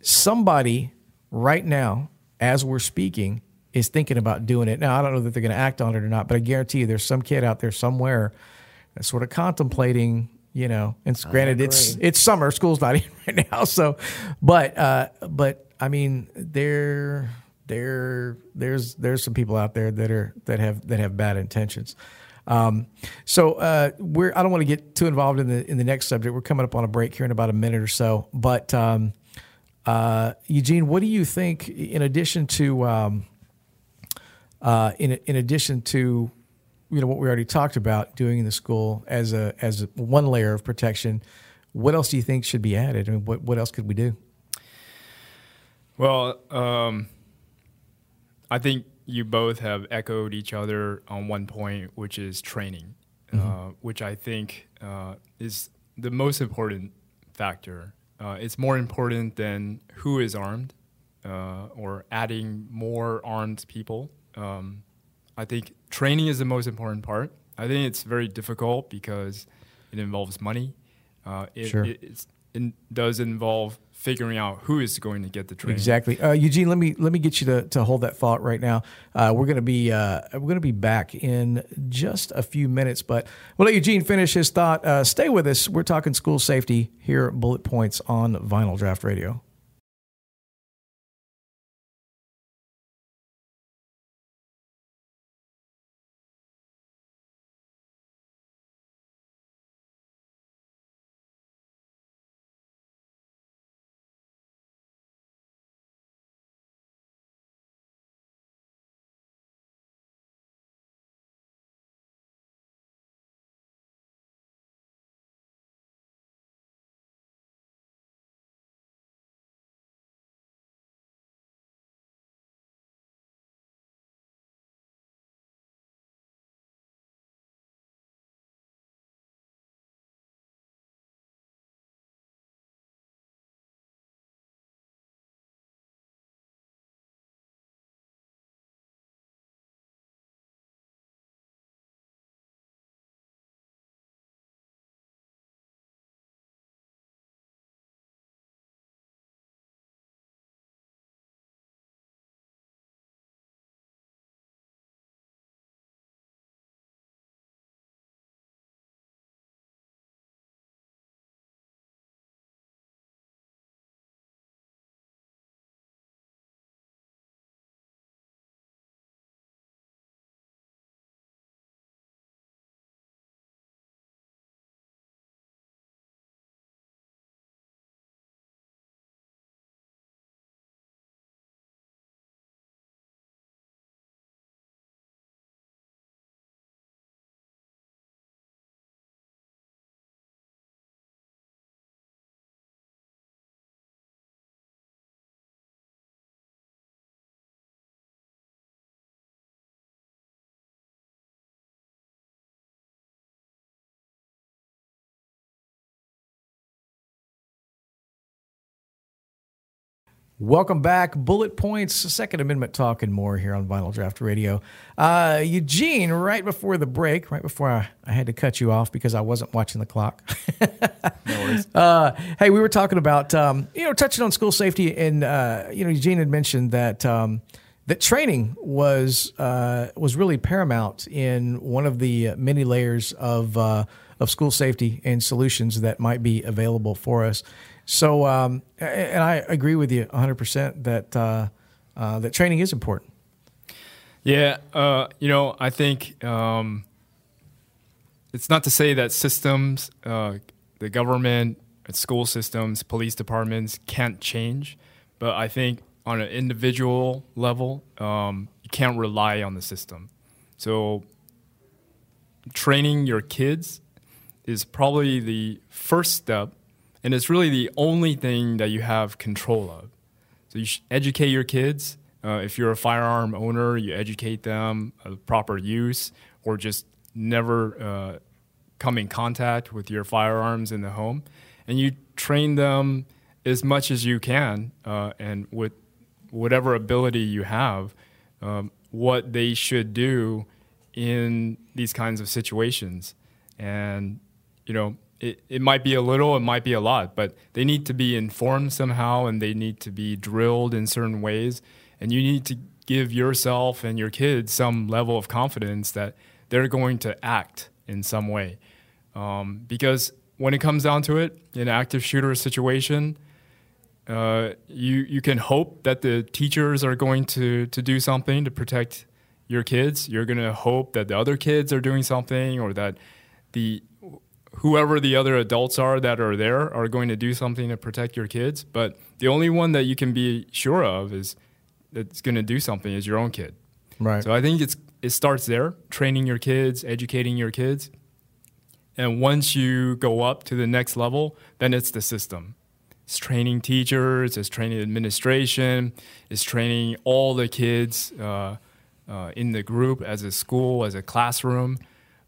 somebody right now, as we're speaking, is thinking about doing it. Now, I don't know that they're going to act on it or not, but I guarantee you there's some kid out there somewhere that's sort of contemplating, you know, and granted it's it's summer, school's not in right now, so but uh but I mean there there there's there's some people out there that are that have that have bad intentions. Um, so uh, we're I don't want to get too involved in the in the next subject. We're coming up on a break here in about a minute or so. But um, uh, Eugene, what do you think? In addition to um, uh, in in addition to you know what we already talked about doing in the school as a as a, one layer of protection, what else do you think should be added? I mean, what what else could we do? Well, um, I think you both have echoed each other on one point, which is training, mm-hmm. uh, which I think uh, is the most important factor. Uh, it's more important than who is armed uh, or adding more armed people. Um, I think training is the most important part. I think it's very difficult because it involves money. Uh, it, sure. it, it does involve figuring out who is going to get the training. Exactly, uh, Eugene. Let me let me get you to, to hold that thought right now. Uh, we're going to be uh, we're to be back in just a few minutes, but we'll let Eugene finish his thought. Uh, stay with us. We're talking school safety here at Bullet Points on Vinyl Draught Radio. Welcome back. Bullet Points, Second Amendment talk, and more here on Vinyl Draught Radio. Uh, Eugene, right before the break, right before I, I, had to cut you off because I wasn't watching the clock. no worries. Uh, hey, we were talking about, um, you know, touching on school safety, and, uh, you know, Eugene had mentioned that. Um, that training was uh, was really paramount in one of the many layers of uh, of school safety and solutions that might be available for us. So, um, and I agree with you 100% that, uh, uh, that training is important. Yeah, uh, you know, I think um, it's not to say that systems, uh, the government, school systems, police departments can't change, but I think on an individual level, um, you can't rely on the system. So, training your kids is probably the first step and it's really the only thing that you have control of. So you educate your kids. Uh, if you're a firearm owner, you educate them proper use, or just never uh, come in contact with your firearms in the home, and you train them as much as you can, uh, and with whatever ability you have, um, what they should do in these kinds of situations, and you know it, it might be a little, it might be a lot, but they need to be informed somehow and they need to be drilled in certain ways. And you need to give yourself and your kids some level of confidence that they're going to act in some way. Um, because when it comes down to it, in an active shooter situation, uh, you you can hope that the teachers are going to to do something to protect your kids. You're going to hope that the other kids are doing something, or that the whoever the other adults are that are there are going to do something to protect your kids. But the only one that you can be sure of is that's going to do something is your own kid. Right. So I think it's it starts there, training your kids, educating your kids. And once you go up to the next level, then it's the system. it's training teachers, it's training administration, it's training all the kids uh, uh, in the group as a school, as a classroom.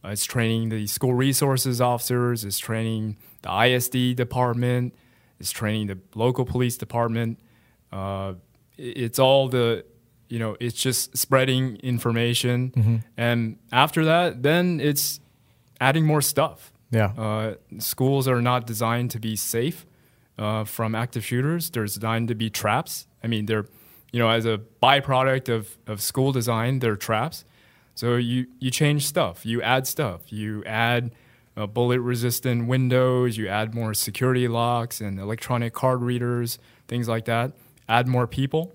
Uh, it's training the school resources officers, it's training the ISD department, it's training the local police department. Uh, it's all the, you know, it's just spreading information. Mm-hmm. And after that, then it's adding more stuff. Yeah. Uh, schools are not designed to be safe uh, from active shooters. They're designed to be traps. I mean, they're, you know, as a byproduct of, of school design, they're traps. So you, you change stuff, you add stuff, you add uh, bullet resistant windows, you add more security locks and electronic card readers, things like that. Add more people,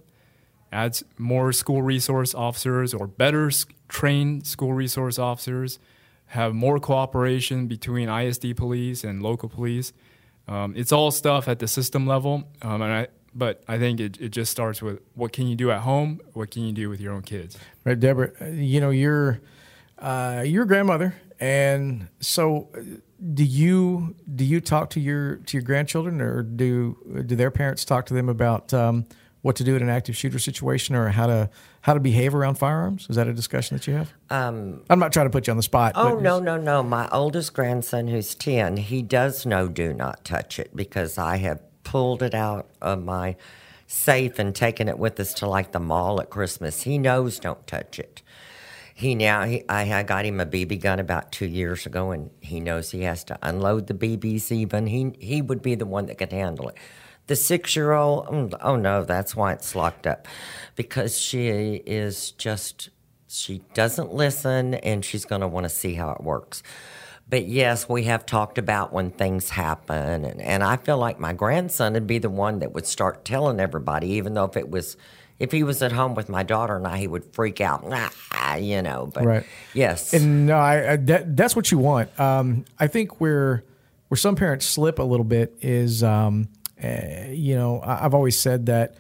adds more school resource officers or better trained school resource officers, have more cooperation between ISD police and local police. Um, it's all stuff at the system level, um, and I, but I think it, it just starts with what can you do at home, what can you do with your own kids. Right, Deborah. uh, You know, you're uh, your grandmother, and so uh, do you do you talk to your to your grandchildren, or do do their parents talk to them about um, what to do in an active shooter situation, or how to how to behave around firearms? Is that a discussion that you have? Um, I'm not trying to put you on the spot. oh, no, no, no. My oldest grandson, who's 10, he does know do not touch it because I have pulled it out of my safe and taken it with us to like the mall at Christmas. He knows don't touch it. He now, he, I, I got him a BB gun about two years ago, and he knows he has to unload the BBs even. He, he would be the one that could handle it. The six year old, mm, oh no, that's why it's locked up because she is just, she doesn't listen and she's going to want to see how it works. But yes, we have talked about when things happen. And, and I feel like my grandson would be the one that would start telling everybody, even though if it was, if he was at home with my daughter and I, he would freak out, "Ah," you know. But Right. yes. And no, I, I that, that's what you want. Um, I think where where some parents slip a little bit is, um, uh, you know, I, I've always said that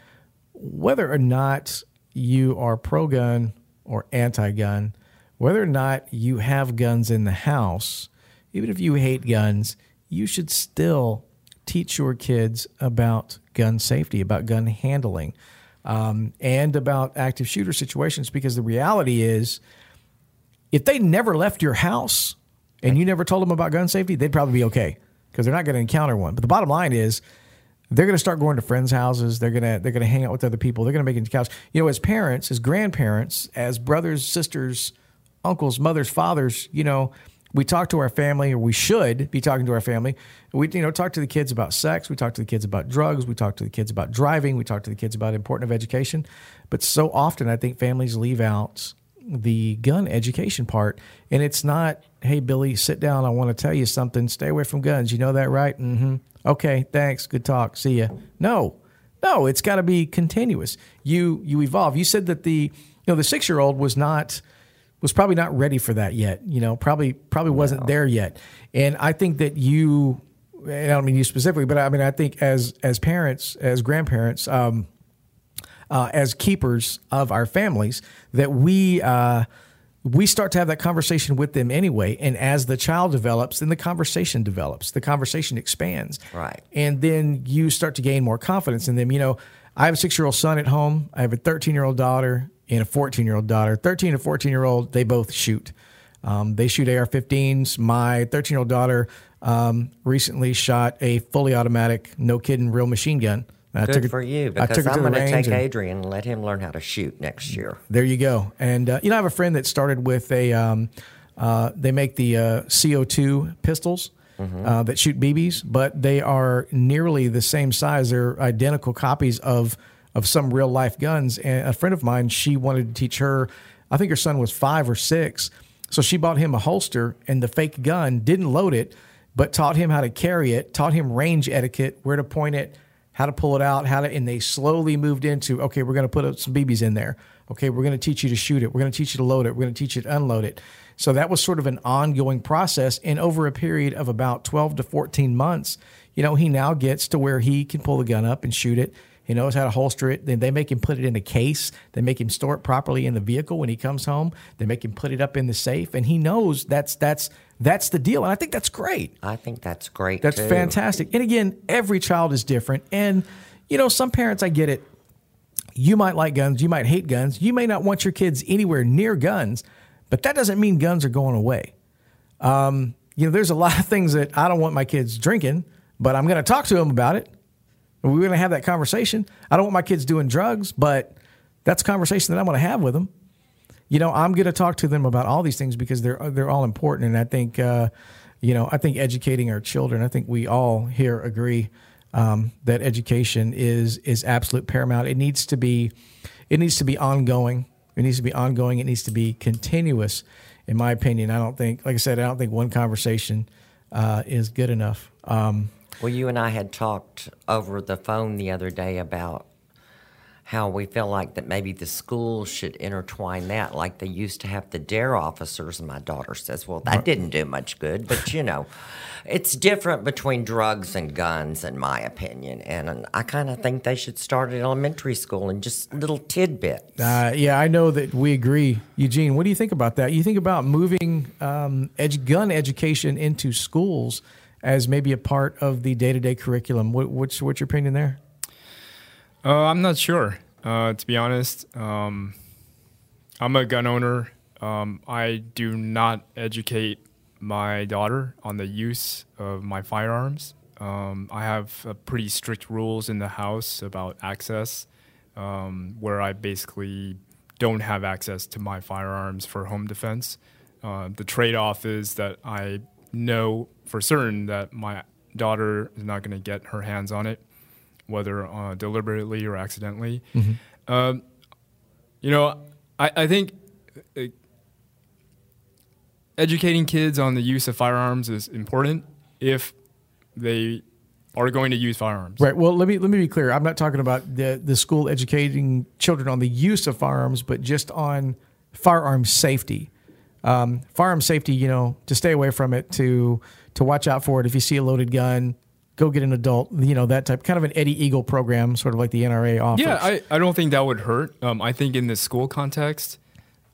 whether or not you are pro gun or anti gun, whether or not you have guns in the house, even if you hate guns, you should still teach your kids about gun safety, about gun handling, um, and about active shooter situations. Because the reality is, if they never left your house and you never told them about gun safety, they'd probably be okay because they're not going to encounter one. But the bottom line is they're going to start going to friends' houses. They're going to they're going to hang out with other people. They're going to make couch. You know, as parents, as grandparents, as brothers, sisters, uncles, mothers, fathers, you know, we talk to our family, or we should be talking to our family. We you know talk to the kids about sex. We talk to the kids about drugs. We talk to the kids about driving. We talk to the kids about important of education. But so often, I think families leave out the gun education part. And it's not, hey, Billy, sit down. I want to tell you something. Stay away from guns. You know that, right? Mm-hmm. Okay, thanks. Good talk. See ya. No, no, it's got to be continuous. You you evolve. You said that the you know the six year old was not was probably not ready for that yet. You know, probably probably wasn't there yet. And I think that you, and I don't mean you specifically, but I mean I think as as parents, as grandparents, um, uh, as keepers of our families that we uh, we start to have that conversation with them anyway. And as the child develops, then the conversation develops, the conversation expands, Right. And then you start to gain more confidence in them. You know, I have a six year old son at home. I have a thirteen year old daughter and a fourteen year old daughter. Thirteen and fourteen year old, they both shoot. Um, they shoot AR-15s. My 13 year old daughter um, recently shot a fully automatic, no kidding, real machine gun. I Good took it- for you I because took her I'm to going to take and- Adrian and let him learn how to shoot next year. there you go. And uh, you know, I have a friend that started with a. Um, uh, they make the uh, CO2 pistols uh, that shoot BBs, but they are nearly the same size. They're identical copies of of some real life guns. And a friend of mine, she wanted to teach her. I think her son was five or six, so she bought him a holster and the fake gun. Didn't load it, but taught him how to carry it. Taught him range etiquette, where to point it how to pull it out, how to, and they slowly moved into, okay, we're going to put some BBs in there. Okay, we're going to teach you to shoot it. We're going to teach you to load it. We're going to teach you to unload it. So that was sort of an ongoing process. And over a period of about 12 to 14 months, you know, he now gets to where he can pull the gun up and shoot it. He knows how to holster it. Then they make him put it in a case. They make him store it properly in the vehicle when he comes home. They make him put it up in the safe, and he knows that's that's that's the deal. And I think that's great. I think that's great. That's too. fantastic. And again, every child is different. And you know, some parents, I get it. You might like guns. You might hate guns. You may not want your kids anywhere near guns, but that doesn't mean guns are going away. Um, you know, there's a lot of things that I don't want my kids drinking, but I'm going to talk to them about it. We're going to have that conversation. I don't want my kids doing drugs, but that's a conversation that I'm going to have with them. You know, I'm going to talk to them about all these things because they're they're all important, and I think, uh, you know, I think educating our children. I think we all here agree um, that education is is absolute paramount. It needs to be, it needs to be ongoing. It needs to be ongoing. It needs to be continuous. In my opinion, I don't think, like I said, I don't think one conversation uh, is good enough. Um, Well, you and I had talked over the phone the other day about how we feel like that maybe the schools should intertwine that, like they used to have the DARE officers. And my daughter says, well, that didn't do much good. But, you know, it's different between drugs and guns, in my opinion. And I kind of think they should start at elementary school and just little tidbits. Uh, yeah, I know that we agree. Eugene, what do you think about that? You think about moving um, edu- gun education into schools as maybe a part of the day to day curriculum. What, what's, what's your opinion there? Uh, I'm not sure, uh, to be honest. Um, I'm a gun owner. Um, I do not educate my daughter on the use of my firearms. Um, I have uh, pretty strict rules in the house about access, um, where I basically don't have access to my firearms for home defense. Uh, the trade off is that I know for certain that my daughter is not going to get her hands on it whether uh, deliberately or accidentally. Um, you know, I, I think uh, educating kids on the use of firearms is important if they are going to use firearms. Right. Well, let me let me be clear. I'm not talking about the the school educating children on the use of firearms, but just on firearm safety. Um, firearm safety, you know, to stay away from it, to to watch out for it. If you see a loaded gun, go get an adult. You know that type, kind of an Eddie Eagle program, sort of like the NRA offers. Yeah, I, I don't think that would hurt. Um, I think in the school context,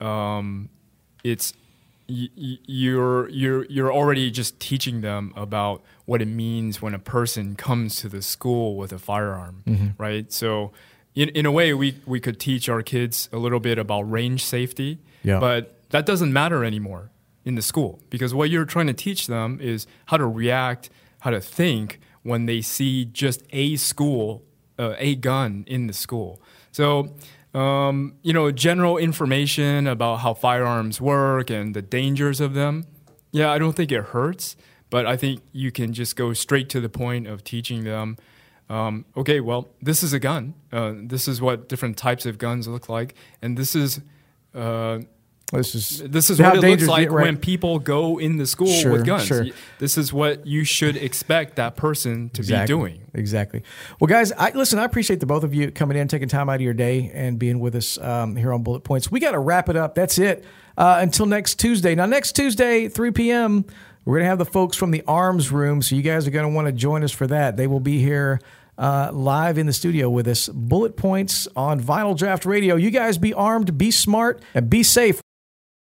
um, it's y- y- you're you're you're already just teaching them about what it means when a person comes to the school with a firearm, right? So, in in a way, we we could teach our kids a little bit about range safety, Yeah. but that doesn't matter anymore in the school because what you're trying to teach them is how to react, how to think when they see just a school, uh, a gun in the school. So, um, you know, general information about how firearms work and the dangers of them. Yeah, I don't think it hurts, but I think you can just go straight to the point of teaching them. Um, okay, well, this is a gun. Uh, this is what different types of guns look like, and this is uh, this is this is what it looks like right. when people go in the school Sure, with guns. sure. This is what you should expect that person to exactly. be doing. Exactly. Well, guys, I, listen. I appreciate the both of you coming in, taking time out of your day, and being with us um, here on Bullet Points. We got to wrap it up. That's it. Uh, until next Tuesday. Now, next Tuesday, 3 p.m., we're going to have the folks from the Arms Room. So you guys are going to want to join us for that. They will be here uh, live in the studio with us. Bullet Points on Vinyl Draught Radio. You guys be armed, be smart, and be safe.